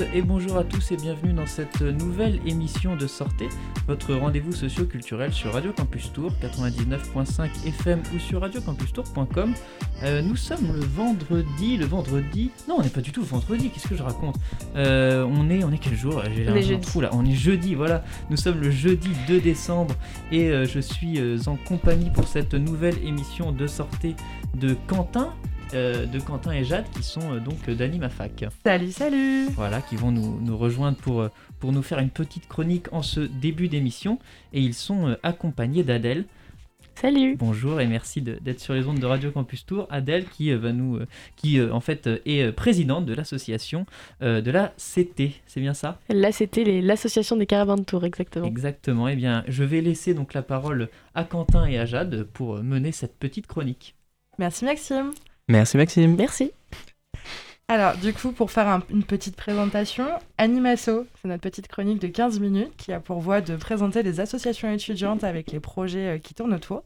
toutes et bonjour à tous et bienvenue dans cette nouvelle émission de Sortez, votre rendez-vous socio-culturel sur Radio Campus Tour 99.5 FM ou sur radiocampustour.com. Euh, nous sommes le vendredi, le vendredi. Non, on n'est pas du tout vendredi. Qu'est-ce que je raconte? Euh, On est, on est quel jour? J'ai un jeudi. trou là. On est jeudi. Voilà. Nous sommes le jeudi 2 décembre et euh, je suis euh, en compagnie pour cette nouvelle émission de Sortez de Quentin. Euh, de Quentin et Jade qui sont euh, donc d'Animafac. Salut, salut Voilà, qui vont nous, nous rejoindre pour, euh, pour nous faire une petite chronique en ce début d'émission. Et ils sont euh, accompagnés d'Adèle. Salut Bonjour et merci d'être sur les ondes de Radio Campus Tour. Adèle qui euh, va nous, euh, qui euh, en fait euh, est présidente de l'association euh, de la CT. C'est bien ça? C'était les- l'association des caravans de tour, exactement. Exactement. Eh bien, je vais laisser donc la parole à Quentin et à Jade pour mener cette petite chronique. Merci Maxime. Merci Maxime. Merci. Alors du coup pour faire un- une petite présentation, Animasso, c'est notre petite chronique de 15 minutes qui a pour voie de présenter les associations étudiantes avec les projets euh, qui tournent autour.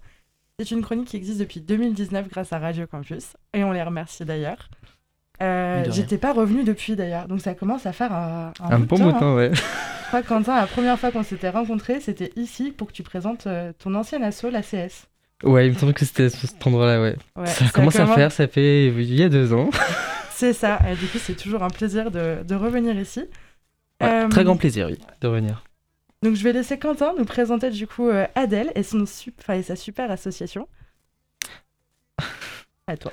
C'est une chronique qui existe depuis 2019 grâce à Radio Campus et on les remercie d'ailleurs. Euh. J'étais pas revenue depuis d'ailleurs, donc ça commence à faire un, un Un bout de bon temps, bout hein. de temps, ouais. Je crois Quentin, la première fois qu'on s'était rencontrés, c'était ici pour que tu présentes euh, ton ancienne asso, la CS. Ouais, il me semble que c'était à cet endroit-là, ouais. Ouais, ça commence à faire, ça fait il y a deux ans. C'est ça, et du coup c'est toujours un plaisir de, de revenir ici. Ouais, Euh, Très grand plaisir, oui, de revenir. Donc je vais laisser Quentin nous présenter du coup euh, Adèle et, son sup- enfin, et sa super association. À toi.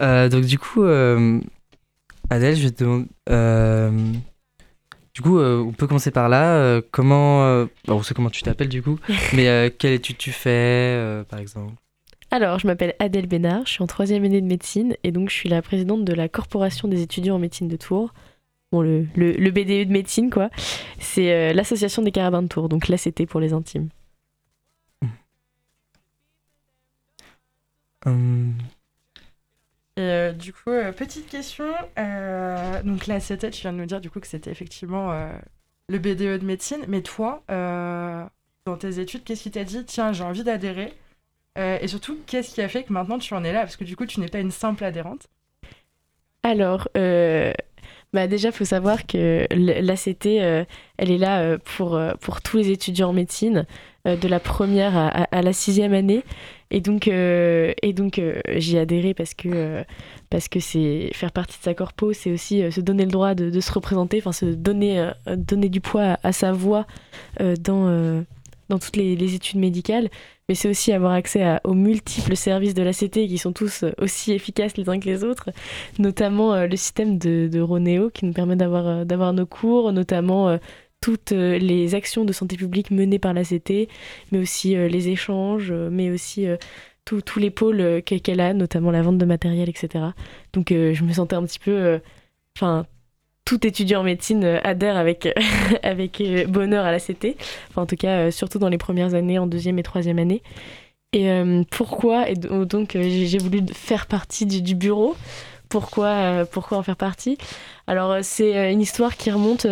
Euh, donc du coup, euh, Adèle, je vais te demander... du coup, euh, on peut commencer par là. euh, comment... euh, bon, on sait comment tu t'appelles du coup, mais quelle étude tu fais, par exemple? Alors, je m'appelle Adèle Bénard, je suis en troisième année de médecine et donc je suis la présidente de la Corporation des étudiants en médecine de Tours. Bon, le, le, le BDE de médecine, quoi. C'est l'association des carabins de Tours, donc l'ACT pour les intimes. Hum, Et euh, du coup, euh, petite question. euh, donc là, c'était, tu viens de nous dire du coup que c'était effectivement le BDE de médecine. Mais toi, dans tes études, qu'est-ce qui t'a dit Tiens, j'ai envie d'adhérer Et surtout, qu'est-ce qui a fait que maintenant tu en es là? Parce que du coup, tu n'es pas une simple adhérente. Alors, bah déjà, il faut savoir que l'ACT, elle est là pour, tous les étudiants en médecine, de la première à, la sixième année. Et donc, euh, et donc euh, j'y ai adhéré parce que euh, parce que c'est faire partie de sa corpo, c'est aussi euh, se donner le droit de, se représenter, enfin se donner, euh, donner du poids à, sa voix euh, dans, euh, dans toutes les, études médicales. Mais c'est aussi avoir accès aux multiples services de l'ACT qui sont tous euh, aussi efficaces les uns que les autres notamment euh, le système de, de Ronéo qui nous permet d'avoir euh, d'avoir nos cours, notamment euh, toutes euh, les actions de santé publique menées par l'ACT, mais aussi euh, les échanges, euh, mais aussi tous les pôles qu'e- qu'elle a, notamment la vente de matériel, etc. Donc je me sentais un petit peu... Enfin, tout étudiant en médecine adhère avec, avec bonheur à l'ACT, enfin en tout cas surtout dans les premières années, en deuxième et troisième année. Et pourquoi Et do- donc j'ai voulu faire partie du, bureau. Pourquoi, pourquoi en faire partie? Alors c'est une histoire qui remonte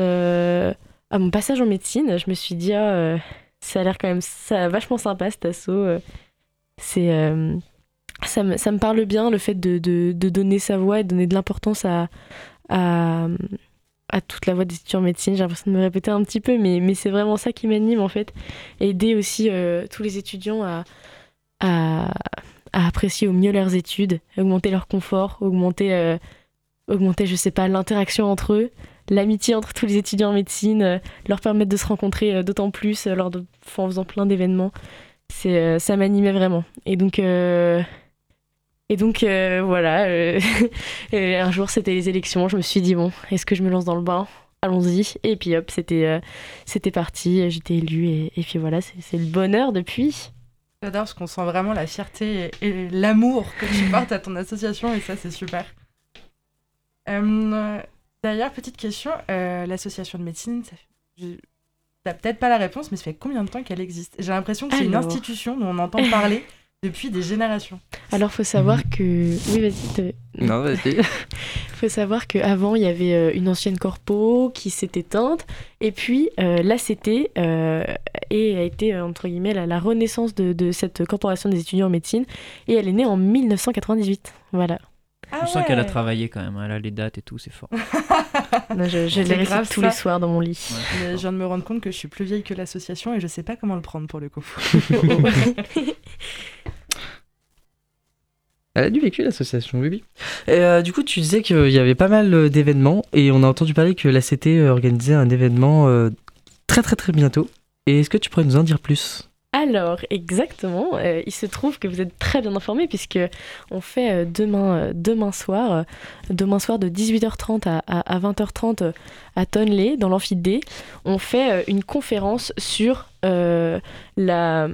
à mon passage en médecine. Je me suis dit, ah, euh, ça a l'air quand même vachement sympa cet assaut. euh. c'est, euh, ça, me, ça me parle bien le fait de, de, donner sa voix et de donner de l'importance à, à, toute la voix des étudiants en médecine. J'ai l'impression de me répéter un petit peu, mais, mais c'est vraiment ça qui m'anime en fait. Aider aussi tous les étudiants à, à, à apprécier au mieux leurs études, augmenter leur confort, augmenter, euh, augmenter je sais pas, l'interaction entre eux, l'amitié entre tous les étudiants en médecine, euh, leur permettre de se rencontrer euh, d'autant plus euh, lors de, en faisant plein d'événements. C'est, ça m'animait vraiment. Et donc, et donc voilà, un jour c'était les élections, je me suis dit, bon, est-ce que je me lance dans le bain? Allons-y. Et puis hop, c'était, c'était parti, j'étais élue, et, puis voilà, c'est, le bonheur depuis. J'adore parce qu'on sent vraiment la fierté et, et l'amour que tu portes à ton association et ça c'est super. Euh, D'ailleurs, petite question, euh, l'association de médecine, ça fait... je- T'as peut-être pas la réponse, mais ça fait combien de temps qu'elle existe? J'ai l'impression que c'est une institution dont on entend parler depuis des générations. Alors faut savoir que... Oui, vas-y. te- Non, vas-y. faut savoir qu'avant, il y avait euh, une ancienne corpo qui s'est éteinte, et puis euh, l'ACT euh, et a été, entre guillemets, la, la renaissance de, de cette corporation des étudiants en médecine, et elle est née en 1998. Voilà. Ah On sent qu'elle a travaillé quand même, hein, elle a les dates et tout, c'est fort. Non, je je C'est les grave, tous ça. les soirs dans mon lit. Mais je viens de me rendre compte que je suis plus vieille que l'association et je sais pas comment le prendre pour le coup. Elle a du vécu l'association, oui, oui. Et euh, du coup, tu disais qu'il y avait pas mal euh, d'événements et on a entendu parler que la CT organisait un événement euh, très très très bientôt. Et est-ce que tu pourrais nous en dire plus? Alors, exactement, euh, il se trouve que vous êtes très bien informés puisque on fait euh, demain, euh, demain soir, demain soir de 18h30 à, à- à 20h30 euh, à Tonley, dans l'amphi on fait une conférence sur, la,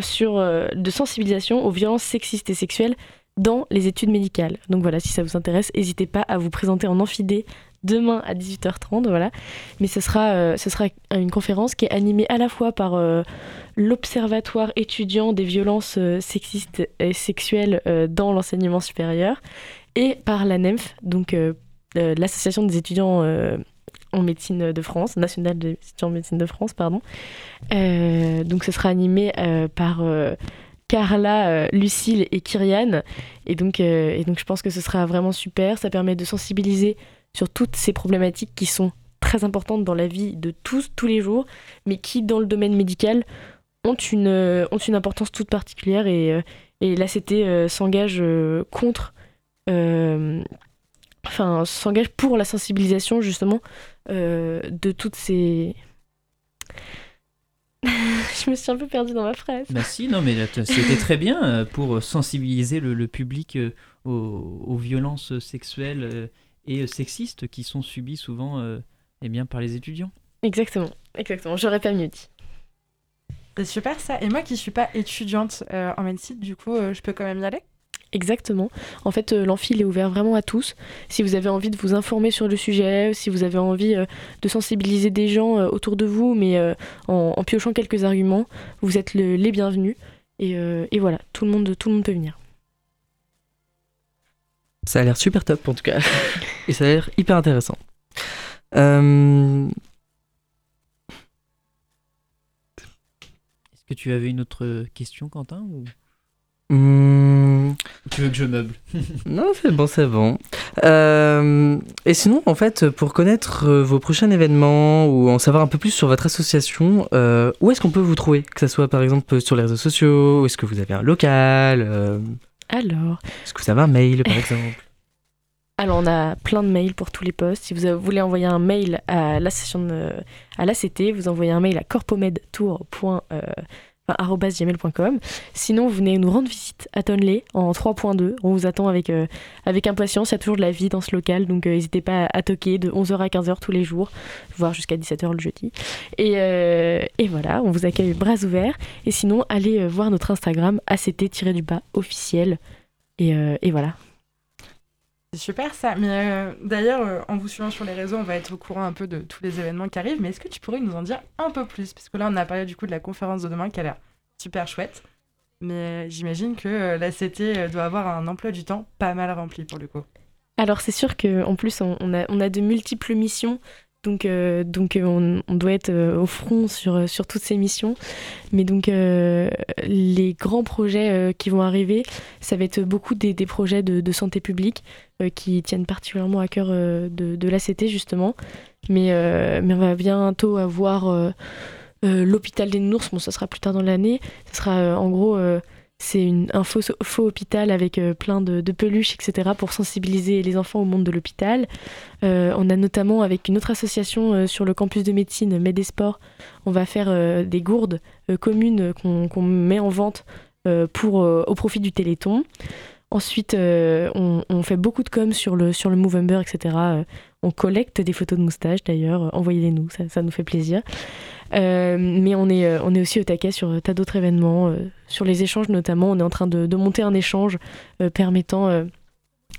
sur de sensibilisation aux violences sexistes et sexuelles dans les études médicales. Donc voilà, si ça vous intéresse, n'hésitez pas à vous présenter en amphi D demain à 18h30, voilà. Mais ce sera, euh, ce sera une conférence qui est animée à la fois par euh, l'Observatoire étudiant des violences euh, sexistes et sexuelles dans l'enseignement supérieur et par la NEMF, donc l'Association des étudiants en médecine de France, nationale des étudiants en médecine de France, pardon. Donc ce sera animé par Carla, Lucille et Kyriane. Et donc, et donc je pense que ce sera vraiment super. Ça permet de sensibiliser sur toutes ces problématiques qui sont très importantes dans la vie de tous, tous les jours, mais qui, dans le domaine médical, ont une, euh, ont une importance toute particulière. Et, euh, et euh, s'engage contre. Enfin, s'engage pour la sensibilisation justement de toutes ces. Je me suis un peu perdue dans ma phrase. Bah si, non, mais c'était très bien pour sensibiliser le, public aux, violences sexuelles et euh, sexistes qui sont subies souvent euh, eh bien, par les étudiants. Exactement, exactement. J'aurais pas mieux dit. C'est super ça. Et moi qui suis pas étudiante euh, en médecine, du coup, euh, je peux quand même y aller? Exactement. En fait, euh, l'amphi il est ouvert vraiment à tous. Si vous avez envie de vous informer sur le sujet, si vous avez envie euh, de sensibiliser des gens euh, autour de vous, mais euh, en, en piochant quelques arguments, vous êtes le- les bienvenus. Et, euh, et voilà, tout le monde, tout le monde peut venir. Ça a l'air super top en tout cas. Et ça a l'air hyper intéressant. Euh, Est-ce que tu avais une autre question, Quentin ou... hmm, tu veux que je meuble? Non, c'est bon, c'est bon. Euh, et sinon, en fait, pour connaître euh, vos prochains événements ou en savoir un peu plus sur votre association, euh, où est-ce qu'on peut vous trouver? Que ce soit par exemple sur les réseaux sociaux, est-ce que vous avez un local euh, Alors, Est-ce que vous avez un mail par exemple? Alors on a plein de mails pour tous les postes. Si vous voulez envoyer un mail à la à l'ACT, vous envoyez un mail à corpomedtour.com. arobase@gmail.com. Sinon, vous venez nous rendre visite à Tonley en 3.2. On vous attend avec, euh, avec impatience. Il y a toujours de la vie dans ce local, donc euh, n'hésitez pas à toquer de 11h à 15h tous les jours, voire jusqu'à 17h le jeudi. Et, euh, et voilà, on vous accueille bras ouverts. Et sinon, allez euh, voir notre Instagram ACT-du-bas officiel. Et, euh, et voilà. C'est super ça. Mais euh, d'ailleurs, euh, en vous suivant sur les réseaux, on va être au courant un peu de tous les événements qui arrivent. Mais est-ce que tu pourrais nous en dire un peu plus? Parce que là, on a parlé du coup de la conférence de demain qui a l'air super chouette. Mais j'imagine que euh, la CT euh, doit avoir un emploi du temps pas mal rempli pour le coup. Alors c'est sûr qu'en plus on a de multiples missions, donc, euh, donc euh, on, doit être euh, au front sur, sur toutes ces missions. Mais donc les grands projets qui vont arriver, ça va être beaucoup des, projets de, santé publique qui tiennent particulièrement à cœur de, de l'ACT justement. Mais, mais on va bientôt avoir l'hôpital des nounours, bon ça sera plus tard dans l'année, ça sera en gros... c'est un faux, hôpital avec euh, plein de, peluches, etc., pour sensibiliser les enfants au monde de l'hôpital. Euh, on a notamment, avec une autre association euh, sur le campus de médecine, Médesport, on va faire des gourdes communes qu'on met en vente pour, au profit du Téléthon. Ensuite, on, fait beaucoup de com sur le, sur Movember, etc. On collecte des photos de moustaches, d'ailleurs. Envoyez-les nous, ça, ça nous fait plaisir. Euh, mais on est, euh, on est aussi au taquet sur euh, tas d'autres événements, sur les échanges notamment. On est en train de, monter un échange permettant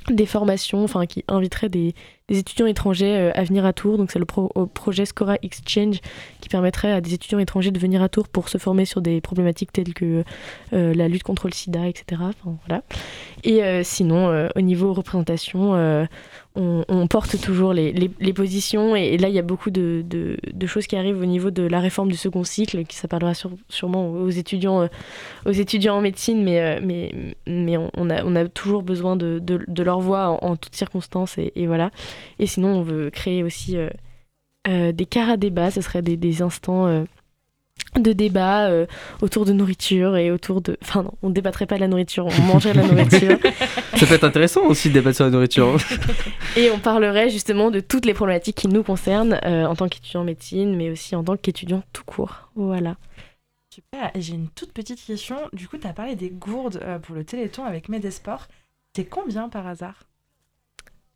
des formations, enfin qui inviterait des, des étudiants étrangers à venir à Tours. Donc c'est le projet Scora Exchange qui permettrait à des étudiants étrangers de venir à Tours pour se former sur des problématiques telles que la lutte contre le sida, etc. Et sinon, au niveau représentation, on, porte toujours les, positions et, là il y a beaucoup de, choses qui arrivent au niveau de la réforme du second cycle qui ça parlera sûrement aux étudiants euh, aux étudiants en médecine euh, mais mais on, a, toujours besoin de, leur voix en, toutes circonstances et, voilà et sinon on veut créer aussi euh, des caras débats ce serait des, des instants de débat euh, autour de nourriture et autour de... Enfin non, on débattrait pas de la nourriture, on mangerait la nourriture. Ça peut être intéressant aussi de débattre sur la nourriture. et on parlerait justement de toutes les problématiques qui nous concernent euh, en tant qu'étudiant en médecine, mais aussi en tant qu'étudiant tout court. Voilà. Super, et j'ai une toute petite question. Du coup, tu as parlé des gourdes euh, pour le Téléthon avec Médesport. C'est combien par hasard?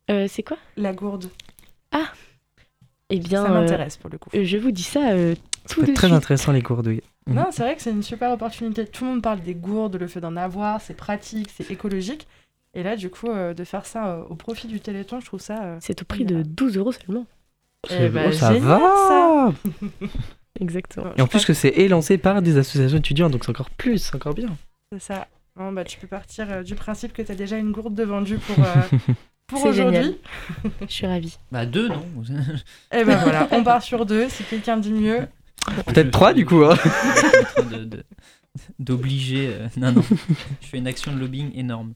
C'est quoi? La gourde. Ah Eh bien... Ça m'intéresse pour le coup. Je vous dis ça c'est très intéressant les gourdes, oui. Non, c'est vrai que c'est une super opportunité. Tout le monde parle des gourdes, le fait d'en avoir, c'est pratique, c'est écologique. Et là, du coup, euh, de faire ça euh, au profit du Téléthon, je trouve ça. Euh, c'est au prix de 12 euros seulement. Eh ben, ça va Exactement. Et en plus que c'est élancé par des associations étudiantes, donc c'est encore plus, c'est encore bien. C'est ça. Bon, bah, tu peux partir du principe que tu as déjà une gourde de vendue pour, pour aujourd'hui. je suis ravie. Bah deux, non Eh ben voilà, on part sur deux. Si quelqu'un dit mieux, Peut-être trois du coup. Hein. D'obliger. Euh, non, non. Je fais une action de lobbying énorme.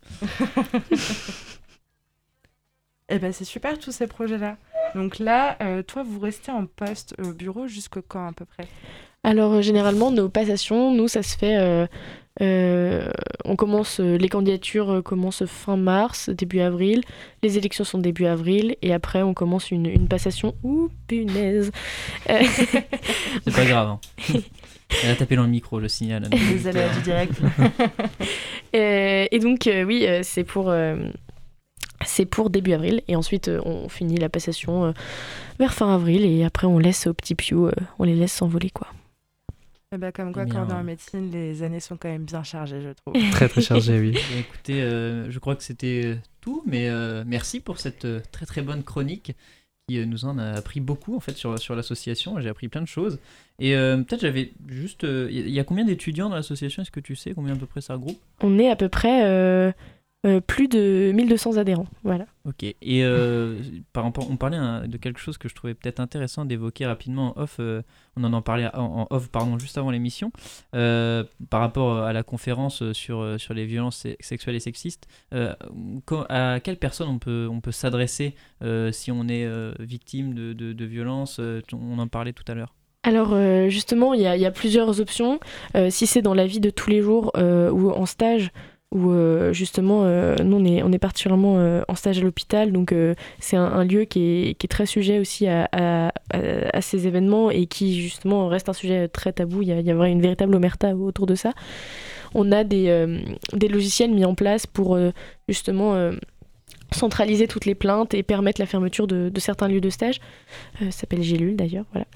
Eh ben c'est super tous ces projets-là. Donc là, euh, toi, vous restez en poste au bureau jusqu'au quand à peu près? Alors euh, généralement, nos passations, nous, ça se fait euh, on commence, euh, les candidatures euh, commencent fin mars, début avril. Les élections sont début avril. Et après, on commence une, passation. Ouh, punaise C'est pas grave. Hein. Elle a tapé dans le micro, le signal. Les aléas du direct. et donc, oui, c'est pour c'est pour début avril et ensuite on finit la passation vers fin avril et après on laisse aux petits piou, on les laisse s'envoler quoi. Eh ben, comme quoi, quand on est en médecine, les années sont quand même bien chargées, je trouve. très très chargées, oui. écoutez, euh, je crois que c'était tout, mais euh, merci pour cette euh, très très bonne chronique qui nous en a appris beaucoup en fait sur, sur l'association. J'ai appris plein de choses. Et peut-être j'avais juste. Il y a combien d'étudiants dans l'association? Est-ce que tu sais combien à peu près ça regroupe? On est à peu près euh, plus de 1200 adhérents. Voilà. Ok. Et euh, par on parlait hein, de quelque chose que je trouvais peut-être intéressant d'évoquer rapidement en off. Euh, on en en parlait en, off, pardon, juste avant l'émission, par rapport à la conférence sur, sur les violences sexuelles et sexistes. à quelle personne on peut, on peut s'adresser si on est victime de, de, violences On en parlait tout à l'heure. Alors justement, il y, y, a plusieurs options. si c'est dans la vie de tous les jours ou en stage, où euh, justement, euh, nous, on est, on est particulièrement euh, en stage à l'hôpital, donc c'est un, lieu qui est, qui est, très sujet aussi à, à, ces événements et qui justement reste un sujet très tabou. Il y a, il une véritable omerta autour de ça. On a des, des logiciels mis en place pour justement centraliser toutes les plaintes et permettre la fermeture de, de certains lieux de stage. ça s'appelle Gélule d'ailleurs, voilà.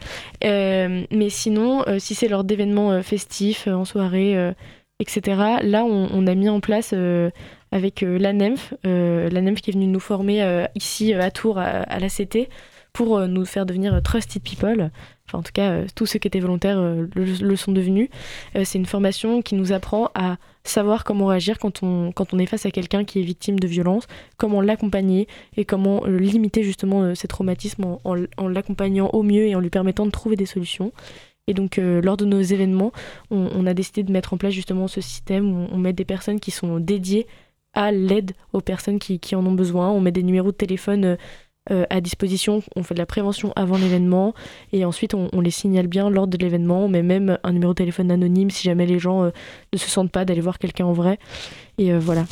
mais sinon, si c'est lors d'événements festifs, en soirée, etc. Là, on, a mis en place euh, avec euh, l'ANEMF, euh, l'ANEMF qui est venue nous former ici à Tours, à, la CT, pour nous faire devenir Trusted People. Enfin, en tout cas, tous ceux qui étaient volontaires le, sont devenus. c'est une formation qui nous apprend à savoir comment réagir quand on, quand on est face à quelqu'un qui est victime de violence, comment l'accompagner et comment limiter justement ces traumatismes en l'accompagnant au mieux et en lui permettant de trouver des solutions. Et donc, euh, lors de nos événements, on, a décidé de mettre en place justement ce système où on met des personnes qui sont dédiées à l'aide aux personnes qui, en ont besoin. On met des numéros de téléphone euh, euh, à disposition. On fait de la prévention avant l'événement et ensuite on, les signale bien lors de l'événement. On met même un numéro de téléphone anonyme si jamais les gens ne se sentent pas d'aller voir quelqu'un en vrai. Et voilà.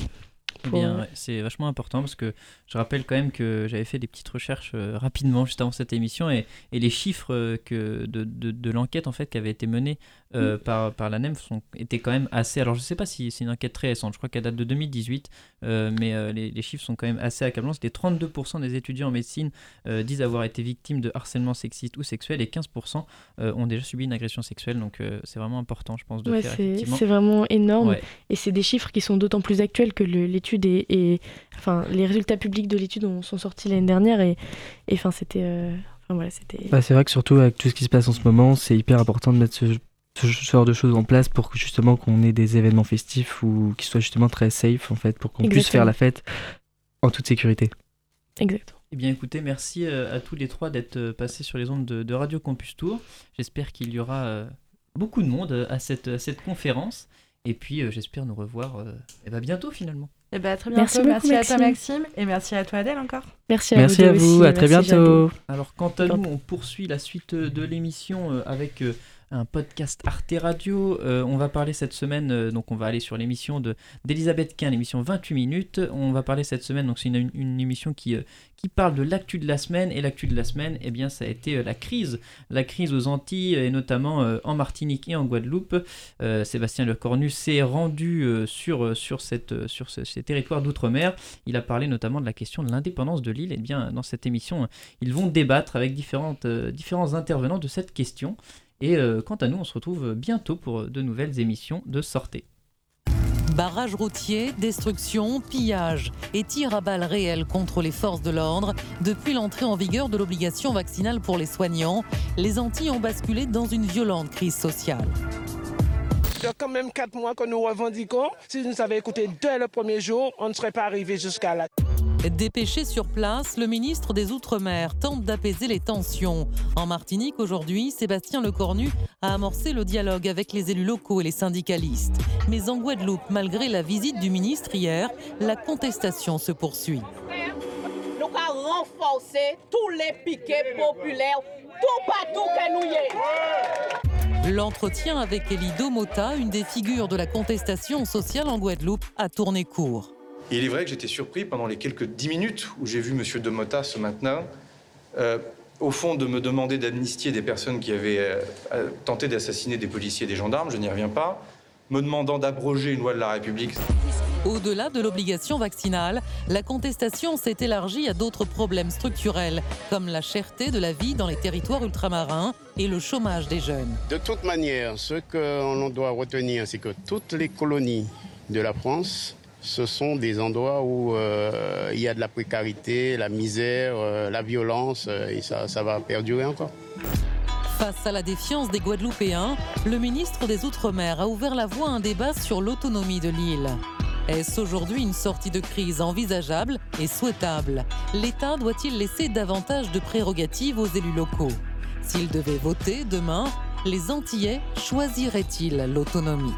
Eh bien, c'est vachement important parce que je rappelle quand même que j'avais fait des petites recherches euh, rapidement juste avant cette émission et, et les chiffres euh, que de, de, de l'enquête en fait qui avait été menée euh, mm. par, par la NEM sont, étaient quand même assez. Alors je sais pas si c'est une enquête très récente, je crois qu'elle date de 2018, mais les, les, chiffres sont quand même assez accablants. C'était 32% des étudiants en médecine disent avoir été victimes de harcèlement sexiste ou sexuel et 15% ont déjà subi une agression sexuelle. Donc c'est vraiment important, je pense, de faire. C'est vraiment énorme et c'est des chiffres qui sont d'autant plus actuels que l'étude l'étude et, enfin, les résultats publics de l'étude sont sortis l'année dernière et, enfin, c'était. voilà, c'était. Bah, c'est vrai que surtout avec tout ce qui se passe en ce moment, c'est hyper important de mettre ce, ce genre de choses en place pour que justement qu'on ait des événements festifs ou qui soient justement très safe en fait, pour qu'on puisse faire la fête en toute sécurité. Exactement. Eh bien écoutez, merci à tous les trois d'être passés sur les ondes de, Radio Campus Tour. J'espère qu'il y aura beaucoup de monde à cette, à cette conférence. Et puis euh, j'espère nous revoir et eh ben, bientôt finalement. Et eh ben, très bientôt. Merci, à toi Maxime et merci à toi Adèle encore. Merci à merci vous. À, vous à très bientôt. Alors quant à nous, on poursuit la suite de l'émission euh, avec euh, un podcast Arte Radio. Euh, on va parler cette semaine, euh, donc on va aller sur l'émission de d'Elisabeth Quint, l'émission 28 minutes. On va parler cette semaine, donc c'est une, émission qui, euh, qui parle de l'actu de la semaine. Et l'actu de la semaine, eh bien, ça a été la crise. La crise aux Antilles, et notamment en Martinique et en Guadeloupe. Sébastien Lecornu s'est rendu sur, sur, cette, sur ces territoires d'outre-mer. Il a parlé notamment de la question de l'indépendance de l'île. Et bien, dans cette émission, ils vont débattre avec différentes, différents intervenants de cette question. Et euh, quant à nous, on se retrouve bientôt pour de nouvelles émissions de Sortez. Barrage routier, destruction, pillage et tir à balles réelles contre les forces de l'ordre. Depuis l'entrée en vigueur de l'obligation vaccinale pour les soignants, les Antilles ont basculé dans une violente crise sociale. Il y a quand même quatre mois que nous revendiquons. Si nous avions écouté dès le premier jour, on ne serait pas arrivé jusqu'à là. Dépêché sur place, le ministre des Outre-mer tente d'apaiser les tensions. En Martinique, aujourd'hui, Sébastien Lecornu a amorcé le dialogue avec les élus locaux et les syndicalistes. Mais en Guadeloupe, malgré la visite du ministre hier, la contestation se poursuit. Nous avons renforcé tous les piquets populaires, tout partout que nous L'entretien avec Elie Domota, une des figures de la contestation sociale en Guadeloupe, a tourné court il est vrai que j'étais surpris pendant les quelques dix minutes où j'ai vu M. Demota ce matin, euh, au fond, de me demander d'amnistier des personnes qui avaient euh, tenté d'assassiner des policiers et des gendarmes, je n'y reviens pas, me demandant d'abroger une loi de la République. Au-delà de l'obligation vaccinale, la contestation s'est élargie à d'autres problèmes structurels, comme la cherté de la vie dans les territoires ultramarins et le chômage des jeunes. De toute manière, ce qu'on doit retenir, c'est que toutes les colonies de la France ce sont des endroits où euh, il y a de la précarité, la misère, euh, la violence, euh, et ça, ça va perdurer encore. Face à la défiance des Guadeloupéens, le ministre des Outre-mer a ouvert la voie à un débat sur l'autonomie de l'île. Est-ce aujourd'hui une sortie de crise envisageable et souhaitable? L'État doit-il laisser davantage de prérogatives aux élus locaux? S'ils devaient voter demain, les Antillais choisiraient-ils l'autonomie?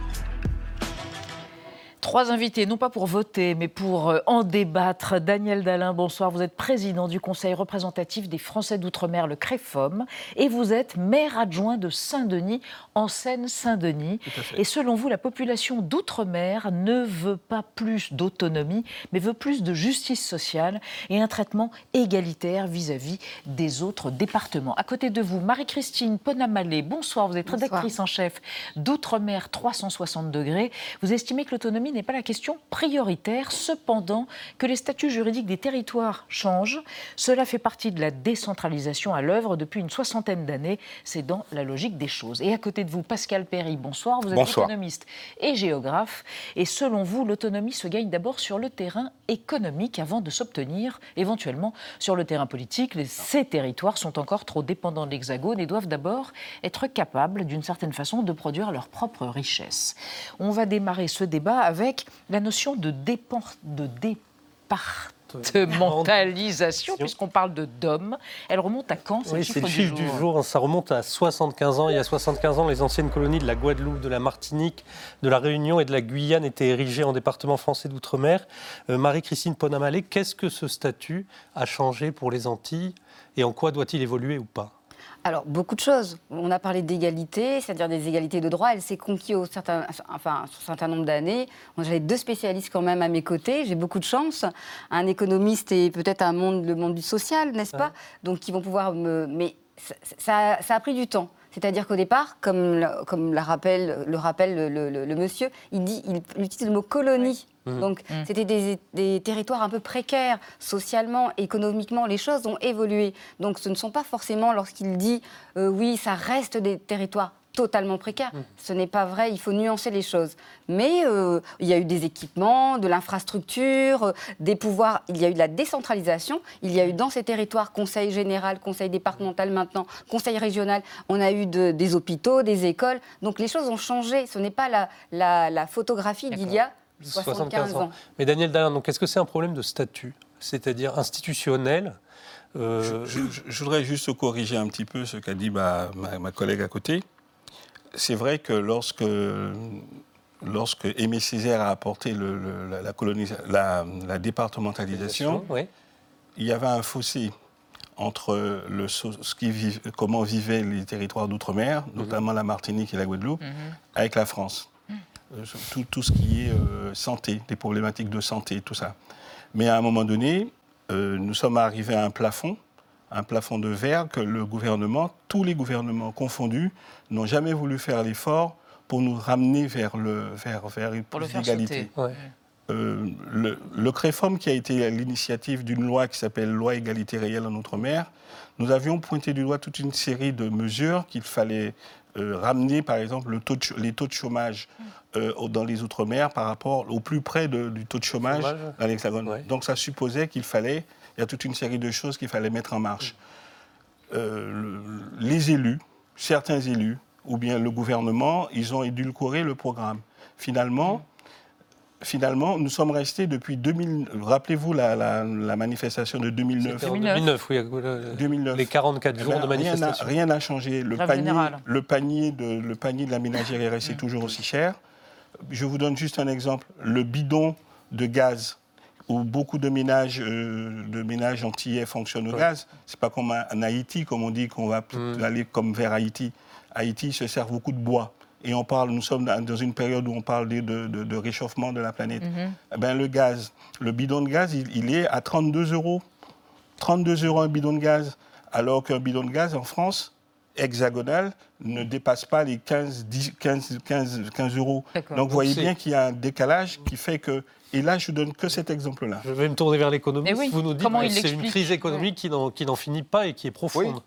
Trois invités, non pas pour voter, mais pour euh, en débattre. Daniel Dalin, bonsoir. Vous êtes président du Conseil représentatif des Français d'Outre-mer, le CREFOM, et vous êtes maire adjoint de Saint-Denis, en Seine-Saint-Denis. Et selon vous, la population d'Outre-mer ne veut pas plus d'autonomie, mais veut plus de justice sociale et un traitement égalitaire vis-à-vis des autres départements. À côté de vous, Marie-Christine Ponamalé, bonsoir. Vous êtes rédactrice en chef d'Outre-mer 360 degrés. Vous estimez que l'autonomie n'est pas la question prioritaire, cependant que les statuts juridiques des territoires changent. Cela fait partie de la décentralisation à l'œuvre depuis une soixantaine d'années. C'est dans la logique des choses. Et à côté de vous, Pascal Perry, bonsoir. Vous êtes économiste et géographe. Et selon vous, l'autonomie se gagne d'abord sur le terrain économique avant de s'obtenir éventuellement sur le terrain politique. Ces territoires sont encore trop dépendants de l'Hexagone et doivent d'abord être capables, d'une certaine façon, de produire leur propre richesse. On va démarrer ce débat avec la notion de, de départementalisation, puisqu'on parle de DOM. Elle remonte à quand Oui, c'est le chiffre du jour. Ça remonte à 75 ans. Il y a 75 ans, les anciennes colonies de la Guadeloupe, de la Martinique, de la Réunion et de la Guyane étaient érigées en département français d'outre-mer. Euh, Marie-Christine Ponamalé, qu'est-ce que ce statut a changé pour les Antilles et en quoi doit-il évoluer ou pas? Alors, beaucoup de choses. On a parlé d'égalité, c'est-à-dire des égalités de droit. Elle s'est conquise au certain, enfin, sur un certain nombre d'années. J'avais deux spécialistes quand même à mes côtés. J'ai beaucoup de chance. Un économiste et peut-être un monde, le monde du social, n'est-ce pas? Donc, qui vont pouvoir me. Mais ça, a pris du temps. C'est-à-dire qu'au départ, comme, comme la rappelle, le rappelle le, monsieur, il, dit, il utilise le mot colonie. Mmh. Donc, mmh. c'était des, territoires un peu précaires, socialement, économiquement, les choses ont évolué. Donc, ce ne sont pas forcément, lorsqu'il dit euh, oui, ça reste des territoires totalement précaire. Ce n'est pas vrai, il faut nuancer les choses. Mais euh, il y a eu des équipements, de l'infrastructure, euh, des pouvoirs, il y a eu de la décentralisation, il y a eu dans ces territoires conseil général, conseil départemental maintenant, conseil régional, on a eu de- des hôpitaux, des écoles. Donc les choses ont changé. Ce n'est pas la, la- la photographie d'il y a 75 ans. Mais Daniel Dalin, donc est-ce que c'est un problème de statut, c'est-à-dire institutionnel euh, Je, je- je voudrais juste corriger un petit peu ce qu'a dit ma, ma- ma collègue à côté. C'est vrai que lorsque, lorsque Aimé Césaire a apporté le- le- la, la colonisa- la- la départementalisation, Oui. il y avait un fossé entre le, ce qui vive- comment vivaient les territoires d'outre-mer, notamment la Martinique et la Guadeloupe, avec la France. Euh, Tout, tout ce qui est euh, santé, des problématiques de santé, tout ça. Mais à un moment donné, euh, nous sommes arrivés à un plafond, un plafond de verre que le gouvernement, tous les gouvernements confondus, n'ont jamais voulu faire l'effort pour nous ramener vers, le, vers, vers une Pour le plus d'égalité. Euh, le, le CREFOM, qui a été l'initiative d'une loi qui s'appelle Loi égalité réelle en Outre-mer, nous avions pointé du doigt toute une série de mesures qu'il fallait euh, ramener, par exemple, le taux de ch- les taux de chômage euh, au- dans les Outre-mer par rapport au plus près de- du taux de chômage, Chômage. dans l'Hexagone. Donc ça supposait qu'il fallait, il y a toute une série de choses qu'il fallait mettre en marche. Euh, le- les élus, certains élus, ou bien le gouvernement, ils ont édulcoré le programme. Finalement, finalement, nous sommes restés depuis 2000. Rappelez-vous la, la- la manifestation de 2009. C'était en 2009, oui, euh, 2009. les 44 jours ben, de manifestation. Rien n'a changé. Le panier, le, panier de, le panier de la ménagère est resté toujours aussi cher. Je vous donne juste un exemple. Le bidon de gaz, où beaucoup de ménages, euh, de ménages antillais fonctionnent au gaz, c'est pas comme en Haïti, comme on dit qu'on va Mm. aller comme vers Haïti. Haïti se sert beaucoup de bois. Et on parle, nous sommes dans une période où on parle de, de- de- de réchauffement de la planète. Mhm. Eh ben, le gaz, le bidon de gaz, il, il est à 32 euros. 32 euros un bidon de gaz. Alors qu'un bidon de gaz en France, hexagonal, ne dépasse pas les 15, 10, 15, 15, 15 euros. D'accord. Donc vous voyez bien qu'il y a un décalage qui fait que... Et là, je ne donne que cet exemple-là. Je vais me tourner vers l'économie. Eh oui, Vous nous dites comment que c'est une crise économique qui n'en- qui n'en finit pas et qui est profonde.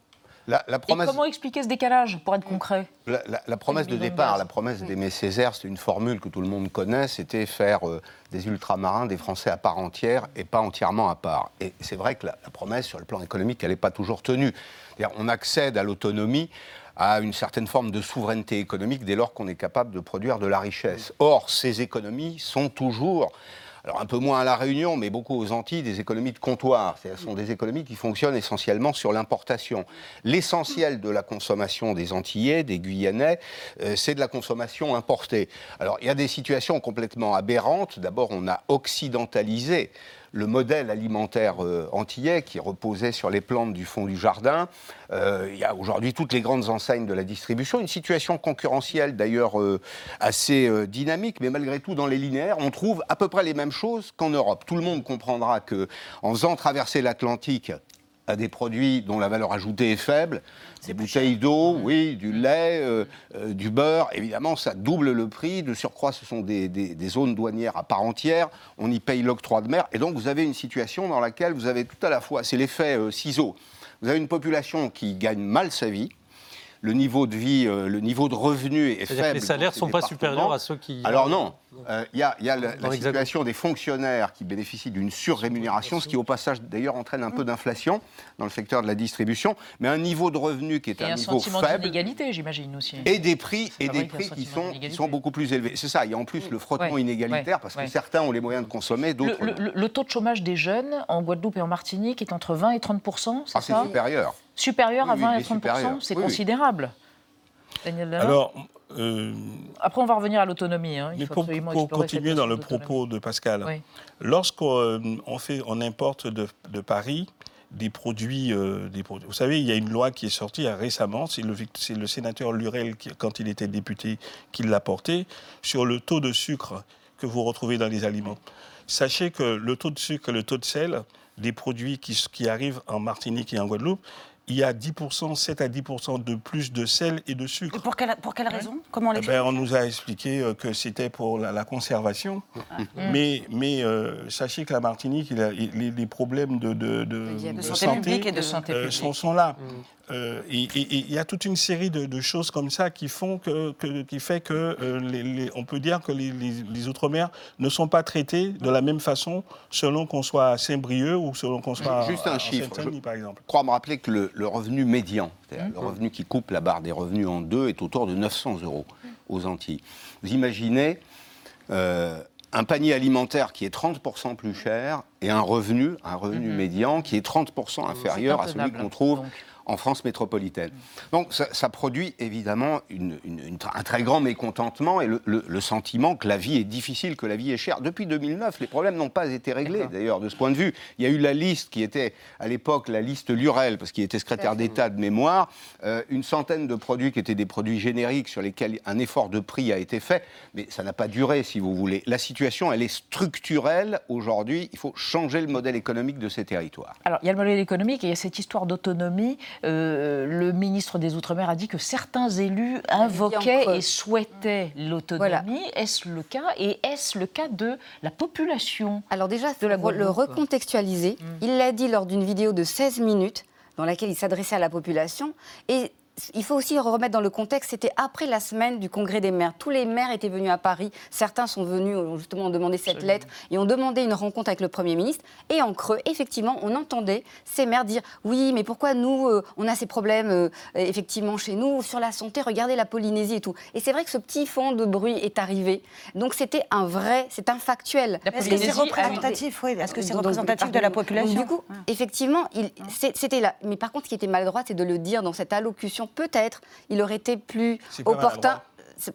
La, la Et comment expliquer ce décalage, pour être concret la, promesse de départ, la promesse d'Aimé Césaire, c'est une formule que tout le monde connaît, c'était faire euh, des ultramarins des Français à part entière et pas entièrement à part. Et c'est vrai que la, promesse, sur le plan économique, elle n'est pas toujours tenue. C'est-à-dire, on accède à l'autonomie à une certaine forme de souveraineté économique dès lors qu'on est capable de produire de la richesse. Or, ces économies sont toujours alors un peu moins à La Réunion, mais beaucoup aux Antilles, des économies de comptoir. Ce sont des économies qui fonctionnent essentiellement sur l'importation. L'essentiel de la consommation des Antillais, des Guyanais, euh, c'est de la consommation importée. Alors il y a des situations complètement aberrantes. D'abord, on a occidentalisé le modèle alimentaire euh, antillais qui reposait sur les plantes du fond du jardin. Euh, il y a aujourd'hui toutes les grandes enseignes de la distribution, une situation concurrentielle d'ailleurs euh, assez dynamique, mais malgré tout dans les linéaires, on trouve à peu près les mêmes choses qu'en Europe. Tout le monde comprendra que en faisant traverser l'Atlantique à des produits dont la valeur ajoutée est faible, des bouteilles d'eau, oui, du lait, euh, euh, du beurre, évidemment, ça double le prix. De surcroît, ce sont des, des- des zones douanières à part entière. On y paye l'octroi de mer. Et donc, vous avez une situation dans laquelle vous avez tout à la fois, c'est l'effet euh, ciseau. Vous avez une population qui gagne mal sa vie. Le niveau de vie, euh, le niveau de revenu est C'est-à-dire que faible. les salaires ne sont pas supérieurs à ceux qui. Alors non, Euh, il y a, il y a la, situation des fonctionnaires qui bénéficient d'une surrémunération, ce qui au passage d'ailleurs entraîne un peu d'inflation dans le secteur de la distribution, mais un niveau de revenu qui est Et un un niveau sentiment faible. d'inégalité, j'imagine aussi. Et des prix, et des prix qui sont, qui d'inégalité. sont beaucoup plus élevés. C'est ça, il y a en plus le frottement Ouais, inégalitaire, ouais, parce ouais. que certains ont les moyens de consommer, d'autres le- le taux de chômage des jeunes en Guadeloupe et en Martinique est entre 20 et 30 c'est Ah, c'est supérieur. Supérieur Oui, à oui, 20 il et est 30 supérieur. c'est Oui, oui. considérable. Daniel Alors, euh, Après, on va revenir à l'autonomie. hein. Il Mais faut pour, continuer dans le propos de Pascal, Oui. lorsqu'on euh, on fait, on importe de, de Paris des produits, euh, des produits- Vous savez, il y a une loi qui est sortie euh, récemment, c'est le, sénateur Lurel, qui, quand il était député, qui l'a porté, sur le taux de sucre que vous retrouvez dans les aliments. Sachez que le taux de sucre et le taux de sel des produits qui, qui arrivent en Martinique et en Guadeloupe, il y a 10%, 7 à 10% de plus de sel et de sucre. Pour quelle, pour quelle raison? Comment on Eh ben, on nous a expliqué euh, que c'était pour la, la conservation. Mm. Mais, mais euh, sachez que la Martinique, il a- il- les, les problèmes de, de- de- De de santé publique et de santé euh, publique. sont, sont là. Euh, il y a toute une série de, choses comme ça qui font que, qui fait que les, on peut dire que les, outre-mer ne sont pas traités de la même façon selon qu'on soit à Saint-Brieuc ou selon qu'on soit Juste un chiffre, par exemple. Je crois me rappeler que le, revenu médian, mmh. le revenu qui coupe la barre des revenus en deux, est autour de 900 euros aux Antilles. Vous imaginez un panier alimentaire qui est 30% plus cher et un revenu, un revenu mhm. médian qui est 30% inférieur à celui qu'on trouve en France métropolitaine. Donc ça, produit évidemment un très grand mécontentement et le, sentiment que la vie est difficile, que la vie est chère. Depuis 2009, les problèmes n'ont pas été réglés d'ailleurs de ce point de vue. Il y a eu la liste qui était à l'époque la liste Lurel, parce qu'il était secrétaire d'État de mémoire, euh, une centaine de produits qui étaient des produits génériques sur lesquels un effort de prix a été fait, mais ça n'a pas duré si vous voulez. La situation, elle est structurelle aujourd'hui. Il faut changer le modèle économique de ces territoires. Alors il y a le modèle économique et il y a cette histoire d'autonomie euh, le ministre des Outre-mer a dit que certains élus invoquaient et souhaitaient l'autonomie. Est-ce le cas Et est-ce le cas de la population Alors déjà, de la le recontextualiser. Mm. Il l'a dit lors d'une vidéo de 16 minutes dans laquelle il s'adressait à la population. Et il faut aussi remettre dans le contexte, c'était après la semaine du congrès des maires. Tous les maires étaient venus à Paris. Certains sont venus, justement, demander cette lettre et ont demandé une rencontre avec le Premier ministre. Et en creux, effectivement, on entendait ces maires dire Oui, mais pourquoi nous, euh, on a ces problèmes, euh, effectivement, chez nous, sur la santé, regardez la Polynésie et tout. Et c'est vrai que ce petit fond de bruit est arrivé. Donc c'était un vrai, c'est un factuel. Est-ce que c'est représentatif Oui, est-ce que c'est représentatif de la population Du coup, effectivement, c'était là. Mais par contre, ce qui était maladroit, c'est de le dire dans cette allocution peut-être il aurait été plus opportun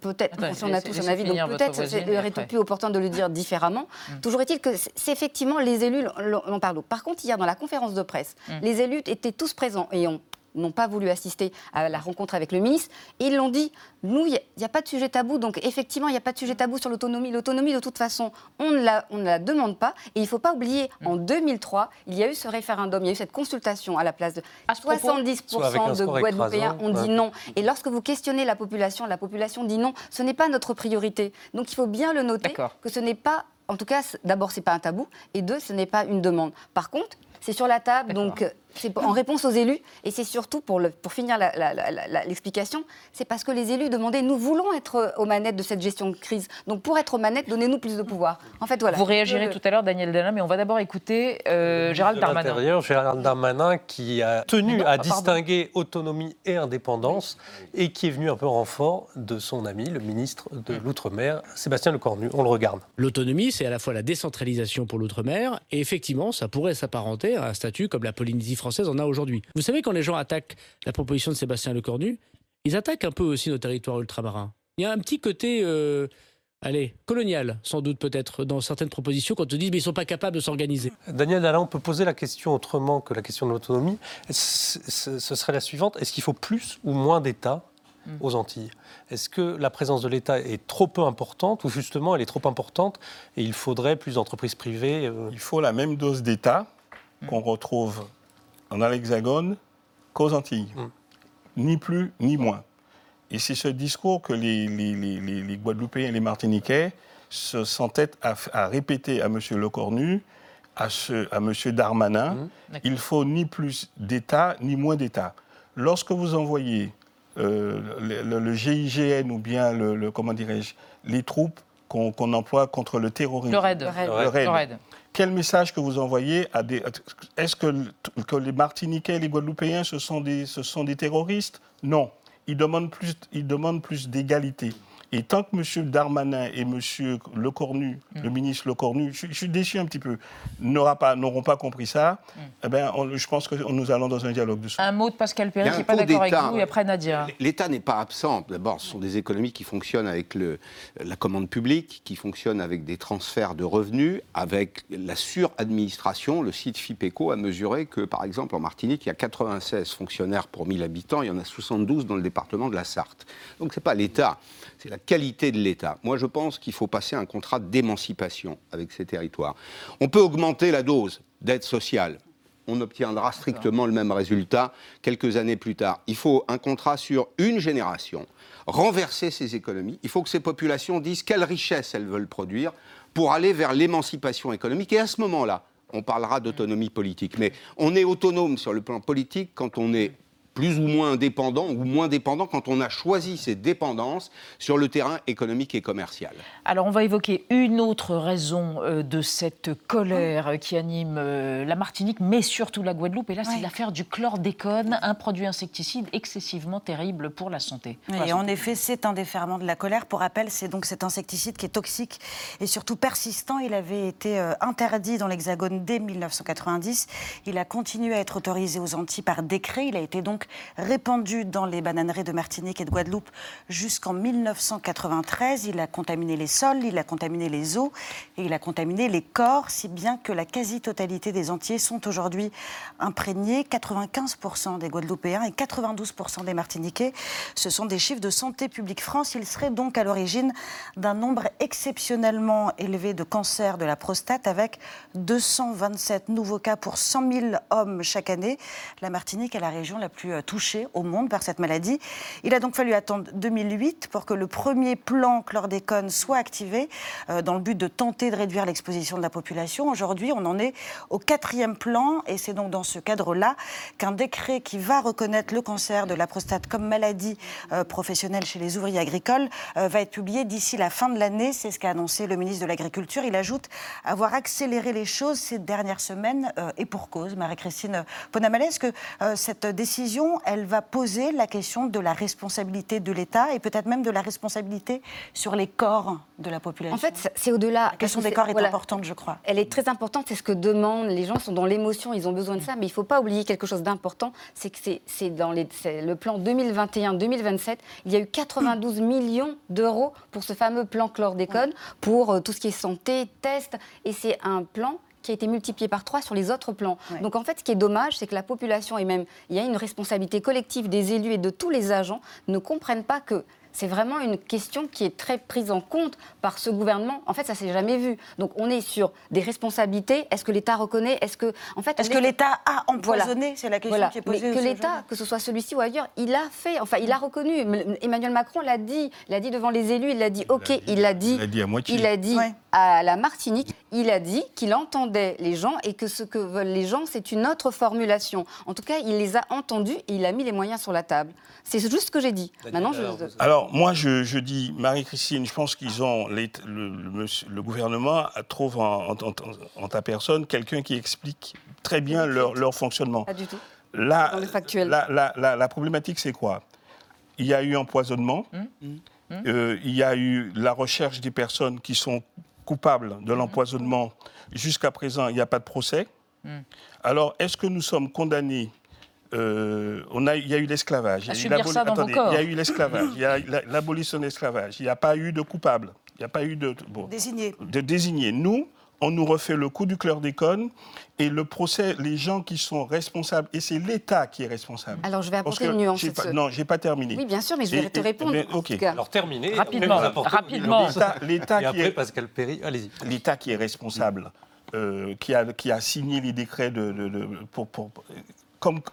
peut-être, on a tous un avis, donc peut-être il aurait été plus opportun de le dire différemment. Mm. Toujours est-il que c'est effectivement les élus l'en parlent. Par contre, hier, dans la conférence de presse, mm. les élus étaient tous présents et ont n'ont pas voulu assister à la rencontre avec le ministre. Et ils l'ont dit, nous, il n'y a, pas de sujet tabou. Donc effectivement, il n'y a pas de sujet tabou sur l'autonomie. L'autonomie, de toute façon, on ne la, on ne la demande pas. Et il ne faut pas oublier, mm. en 2003, il y a eu ce référendum, il y a eu cette consultation à la place de 70% de Guadeloupéens ont dit non. Et lorsque vous questionnez la population, la population dit non, ce n'est pas notre priorité. Donc il faut bien le noter que ce n'est pas en tout cas, d'abord, ce n'est pas un tabou, et deux, ce n'est pas une demande. Par contre, c'est sur la table, donc c'est en réponse aux élus, et c'est surtout, pour, le, pour finir l'explication, c'est parce que les élus demandaient, nous voulons être aux manettes de cette gestion de crise. Donc pour être aux manettes, donnez-nous plus de pouvoir. En fait, voilà. Vous réagirez tout à l'heure, Daniel Dalin, mais on va d'abord écouter euh, Gérald Darmanin. Gérald Darmanin, qui a tenu à distinguer autonomie et indépendance, et qui est venu un peu en renfort de son ami, le ministre de l'Outre-mer, Sébastien Lecornu. On le regarde. L'autonomie, c'est à la fois la décentralisation pour l'Outre-mer, et effectivement, ça pourrait s'apparenter à un statut comme la Polynésie française en a aujourd'hui. Vous savez, quand les gens attaquent la proposition de Sébastien Lecornu, ils attaquent un peu aussi nos territoires ultramarins. Il y a un petit côté, euh, allez, colonial, sans doute peut-être, dans certaines propositions, quand on dit mais ils ne sont pas capables de s'organiser. Daniel Alain, on peut poser la question autrement que la question de l'autonomie. Ce serait la suivante est-ce qu'il faut plus ou moins d'État hmm. aux Antilles? Est-ce que la présence de l'État est trop peu importante ou justement elle est trop importante et il faudrait plus d'entreprises privées euh? Il faut la même dose d'État hmm. qu'on retrouve dans l'Hexagone qu'aux Antilles. Mm. Ni plus ni moins. Et c'est ce discours que les, les, Guadeloupéens et les Martiniquais se sentaient à, à répéter à M. Lecornu, à, ce, à M. Darmanin. Mm. Il faut ni plus d'État, ni moins d'État. Lorsque vous envoyez euh, le, GIGN ou bien le, comment dirais-je, les troupes qu'on emploie contre le terrorisme. Le RAID. Le RAID quel message que vous envoyez à des... Est-ce que, que, les Martiniquais et les Guadeloupéens, ce sont des, ce sont des terroristes? Non. Ils demandent plus, ils demandent plus d'égalité. Et tant que M. Darmanin et M. Lecornu, mm. le ministre Lecornu, je, je, suis déçu un petit peu, n'auront pas, pas compris ça, mm. eh ben, je pense que nous allons dans un dialogue de Un mot de Pascal Perry qui n'est pas d'accord avec vous, et après Nadia. L'État n'est pas absent. D'abord, ce sont des économies qui fonctionnent avec le, la commande publique, qui fonctionnent avec des transferts de revenus, avec la suradministration. Le site FIPECO a mesuré que, par exemple, en Martinique, il y a 96 fonctionnaires pour 1000 habitants, il y en a 72 dans le département de la Sarthe. Donc, ce n'est pas l'État c'est la qualité de l'État. Moi, je pense qu'il faut passer un contrat d'émancipation avec ces territoires. On peut augmenter la dose d'aide sociale. On obtiendra strictement le même résultat quelques années plus tard. Il faut un contrat sur une génération, renverser ces économies. Il faut que ces populations disent quelle richesse elles veulent produire pour aller vers l'émancipation économique. Et à ce moment-là, on parlera d'autonomie politique. Mais on est autonome sur le plan politique quand on est plus ou moins dépendants ou moins dépendants quand on a choisi ces dépendances sur le terrain économique et commercial. Alors on va évoquer une autre raison euh, de cette colère qui anime euh, la Martinique, mais surtout la Guadeloupe. Et là, c'est l'affaire du chlordécone, un produit insecticide excessivement terrible pour la santé. et en effet, c'est un déferlement de la colère. Pour rappel, c'est donc cet insecticide qui est toxique et surtout persistant. Il avait été euh, interdit dans l'Hexagone dès 1990. Il a continué à être autorisé aux Antilles par décret. Il a été donc répandu dans les bananeries de Martinique et de Guadeloupe jusqu'en 1993. Il a contaminé les sols, il a contaminé les eaux et il a contaminé les corps, si bien que la quasi-totalité des Antillais sont aujourd'hui imprégnés. 95% des Guadeloupéens et 92% des Martiniquais, ce sont des chiffres de Santé publique France. Il serait donc à l'origine d'un nombre exceptionnellement élevé de cancers de la prostate avec 227 nouveaux cas pour 100 000 hommes chaque année. La Martinique est la région la plus euh, touchée au monde par cette maladie. Il a donc fallu attendre 2008 pour que le premier plan chlordécone soit activé euh, dans le but de tenter de réduire l'exposition de la population. Aujourd'hui, on en est au quatrième plan et c'est donc dans ce cadre-là qu'un décret qui va reconnaître le cancer de la prostate comme maladie euh, professionnelle chez les ouvriers agricoles va être publié d'ici la fin de l'année. C'est ce qu'a annoncé le ministre de l'Agriculture. Il ajoute avoir accéléré les choses ces dernières semaines et pour cause. Marie-Christine Ponamalé, est-ce que cette décision, elle va poser la question de la responsabilité de l'État et peut-être même de la responsabilité sur les corps de la population. En fait, c'est au-delà. La question des corps est importante, je crois. Elle est très importante, c'est ce que demandent les gens, sont dans l'émotion, ils ont besoin de ça, mais il ne faut pas oublier quelque chose d'important, c'est que c'est dans les, le plan 2021-2027, il y a eu 92 millions d'euros pour ce fameux plan chlordécone, pour euh, tout ce qui est santé, tests, et c'est un plan qui a été multiplié par trois sur les autres plans. Donc en fait, ce qui est dommage, c'est que la population et même il y a une responsabilité collective des élus et de tous les agents ne comprennent pas que c'est vraiment une question qui est très prise en compte par ce gouvernement. En fait, ça s'est jamais vu. Donc, on est sur des responsabilités. Est-ce que l'État reconnaît? Est-ce que, en fait, est-ce que l'État a empoisonné? C'est la question qui est posée. Mais que l'État, que ce soit celui-ci ou ailleurs, il a fait. Enfin, il a reconnu. Emmanuel Macron l'a dit. Il l'a dit devant les élus. Il l'a dit. Ok, il l'a dit. Il l'a dit à moitié. Il l'a dit à la Martinique. Il a dit qu'il entendait les gens et que ce que veulent les gens, c'est une autre formulation. En tout cas, il les a entendus et il a mis les moyens sur la table. C'est juste ce que j'ai dit. Maintenant, je... Alors, moi, je, dis, Marie-Christine, je pense qu'ils ont. le, le, gouvernement trouve en, ta personne quelqu'un qui explique très bien leur, fonctionnement. Pas du tout. La, la, la, problématique, c'est quoi? Il y a eu empoisonnement. Hum, hum, hum. Euh, il y a eu la recherche des personnes qui sont coupables de l'empoisonnement. Jusqu'à présent, il n'y a pas de procès. Alors, est-ce que nous sommes condamnés euh, on a, il y a eu l'esclavage. Il, y a eu l'esclavage. il y a l'abolition de l'esclavage. Il n'y a pas eu de coupable. Il n'y a pas eu de. désigné. De désigné. Nous, on nous refait le coup du chlordécone et le procès, les gens qui sont responsables, et c'est l'État qui est responsable. Alors je vais apporter une nuance. Pas, non, j'ai pas terminé. Oui, bien sûr, mais je vais te répondre. ok. Alors terminé. Rapidement. Rapidement. L'État qui est Pascal Perry, allez-y. L'État qui est responsable. Euh, qui, a, qui a signé les décrets de, de, pour, pour,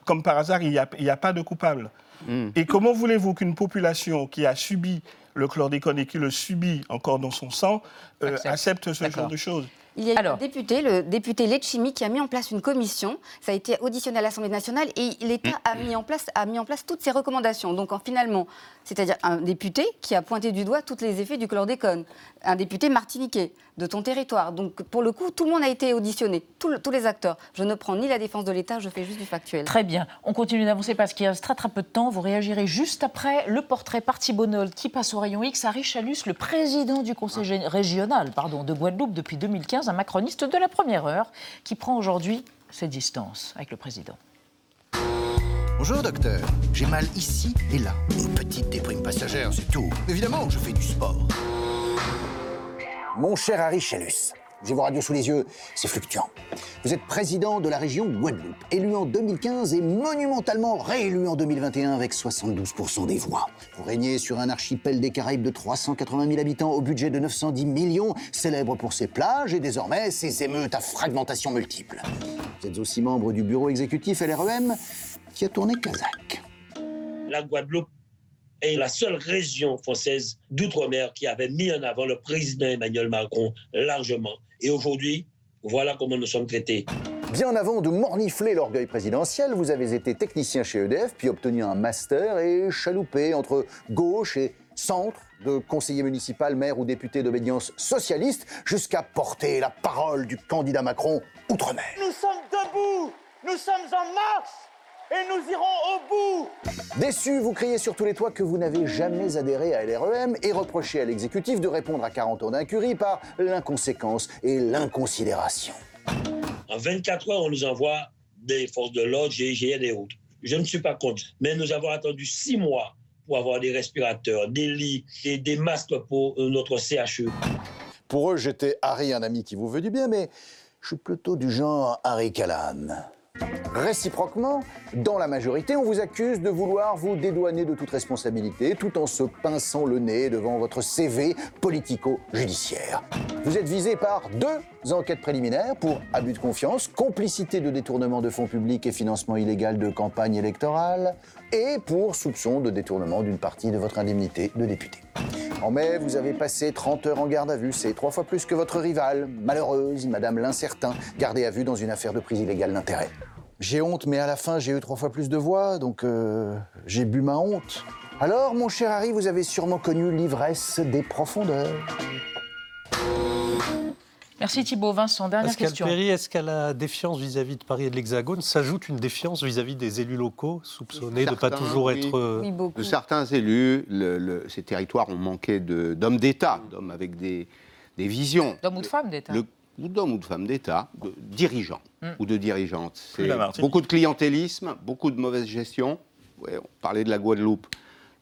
comme, par hasard, il n'y a, pas de coupable. Hmm. Et comment voulez-vous qu'une population qui a subi le chlordécone et qui le subit encore dans son sang euh, accepte ce genre de choses il y a un député, le député Letchimi, qui a mis en place une commission. Ça a été auditionné à l'Assemblée nationale et l'État a, mis en place, a mis en place toutes ces recommandations. Donc, finalement, c'est-à-dire un député qui a pointé du doigt tous les effets du chlordécone, un député martiniquais de ton territoire. Donc, pour le coup, tout le monde a été auditionné, tous les acteurs. Je ne prends ni la défense de l'État, je fais juste du factuel. Très bien. On continue d'avancer parce qu'il reste très très peu de temps. Vous réagirez juste après le portrait parti Bonol qui passe au rayon X. Harry Chalus, le président du conseil régional pardon, de Guadeloupe depuis 2015 un macroniste de la première heure, qui prend aujourd'hui ses distances avec le président. Bonjour docteur, j'ai mal ici et là. Une petite déprime passagère, c'est tout. Évidemment, je fais du sport. Mon cher Harry Chalus, j'ai vos radios sous les yeux, c'est fluctuant. Vous êtes président de la région Guadeloupe, élu en 2015 et monumentalement réélu en 2021 avec 72% des voix. Vous régnez sur un archipel des Caraïbes de 380 000 habitants au budget de 910 millions, célèbre pour ses plages et désormais ses émeutes à fragmentation multiple. Vous êtes aussi membre du bureau exécutif LREM qui a tourné Kazakh. La Guadeloupe est la seule région française d'outre-mer qui avait mis en avant le président Emmanuel Macron largement. Et aujourd'hui, voilà comment nous sommes traités. Bien avant de mornifler l'orgueil présidentiel, vous avez été technicien chez EDF, puis obtenu un master et chaloupé entre gauche et centre, de conseiller municipal, maire ou député d'obédience socialiste, jusqu'à porter la parole du candidat Macron outre-mer. Nous sommes debout, nous sommes en marche et nous irons au bout. Déçu, vous criez sur tous les toits que vous n'avez jamais adhéré à LREM et reprochez à l'exécutif de répondre à 40 ans d'incurie par l'inconséquence et l'inconsidération. En 24 heures, on nous envoie des forces de l'ordre, GIGN et autres. Je ne suis pas contre, mais nous avons attendu six mois pour avoir des respirateurs, des lits, des, des masques pour euh, notre CHU. Pour eux, j'étais Harry, un ami qui vous veut du bien, mais je suis plutôt du genre Harry Callahan. Réciproquement, dans la majorité, on vous accuse de vouloir vous dédouaner de toute responsabilité tout en se pinçant le nez devant votre CV politico-judiciaire. Vous êtes visé par deux enquêtes préliminaires pour abus de confiance, complicité de détournement de fonds publics et financement illégal de campagne électorale, et pour soupçon de détournement d'une partie de votre indemnité de député. En mai, vous avez passé 30 heures en garde à vue, c'est trois fois plus que votre rivale, malheureuse Madame l'Incertain, gardée à vue dans une affaire de prise illégale d'intérêt. J'ai honte, mais à la fin, j'ai eu trois fois plus de voix, donc euh, j'ai bu ma honte. Alors, mon cher Harry, vous avez sûrement connu l'ivresse des profondeurs. Merci Thibault. Vincent, dernière Pascal question. Perry, est-ce qu'à la défiance vis-à-vis de Paris et de l'Hexagone s'ajoute une défiance vis-à-vis des élus locaux, soupçonnés de ne pas toujours oui. être... euh, De certains élus, le- le- ces territoires ont manqué de- d'hommes d'État, d'hommes avec des, des visions. D'hommes ou de femmes d'État d'hommes ou de femmes d'État, de dirigeants Mm. ou de dirigeantes. C'est beaucoup de clientélisme, beaucoup de mauvaise gestion. Ouais, on parlait de la Guadeloupe.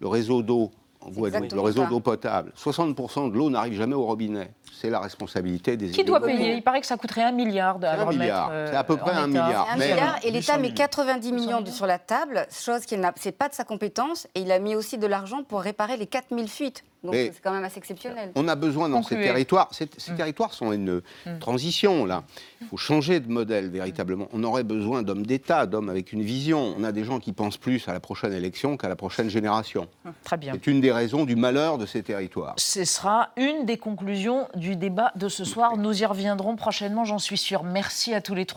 Le réseau d'eau en Guadeloupe, le réseau d'eau potable. 60% de l'eau n'arrive jamais au robinet. C'est la responsabilité des Qui doit payer? Il paraît que ça coûterait un milliard de un milliard. euh, C'est à peu près un milliard. Un Mais- milliard et l'État 800 met millions. 90 millions sur la table, chose qui n'a c'est pas de sa compétence, et il a mis aussi de l'argent pour réparer les 4000 fuites. Donc c'est quand même assez exceptionnel. On a besoin dans ces territoires. Ces, ces Mm. territoires sont une Mm. transition là. Il faut changer de modèle véritablement. On aurait besoin d'hommes d'État, d'hommes avec une vision. On a des gens qui pensent plus à la prochaine élection qu'à la prochaine génération. Très bien. C'est une des raisons du malheur de ces territoires. Ce sera une des conclusions du débat de ce soir. Nous y reviendrons prochainement, j'en suis sûre. Merci à tous les trois.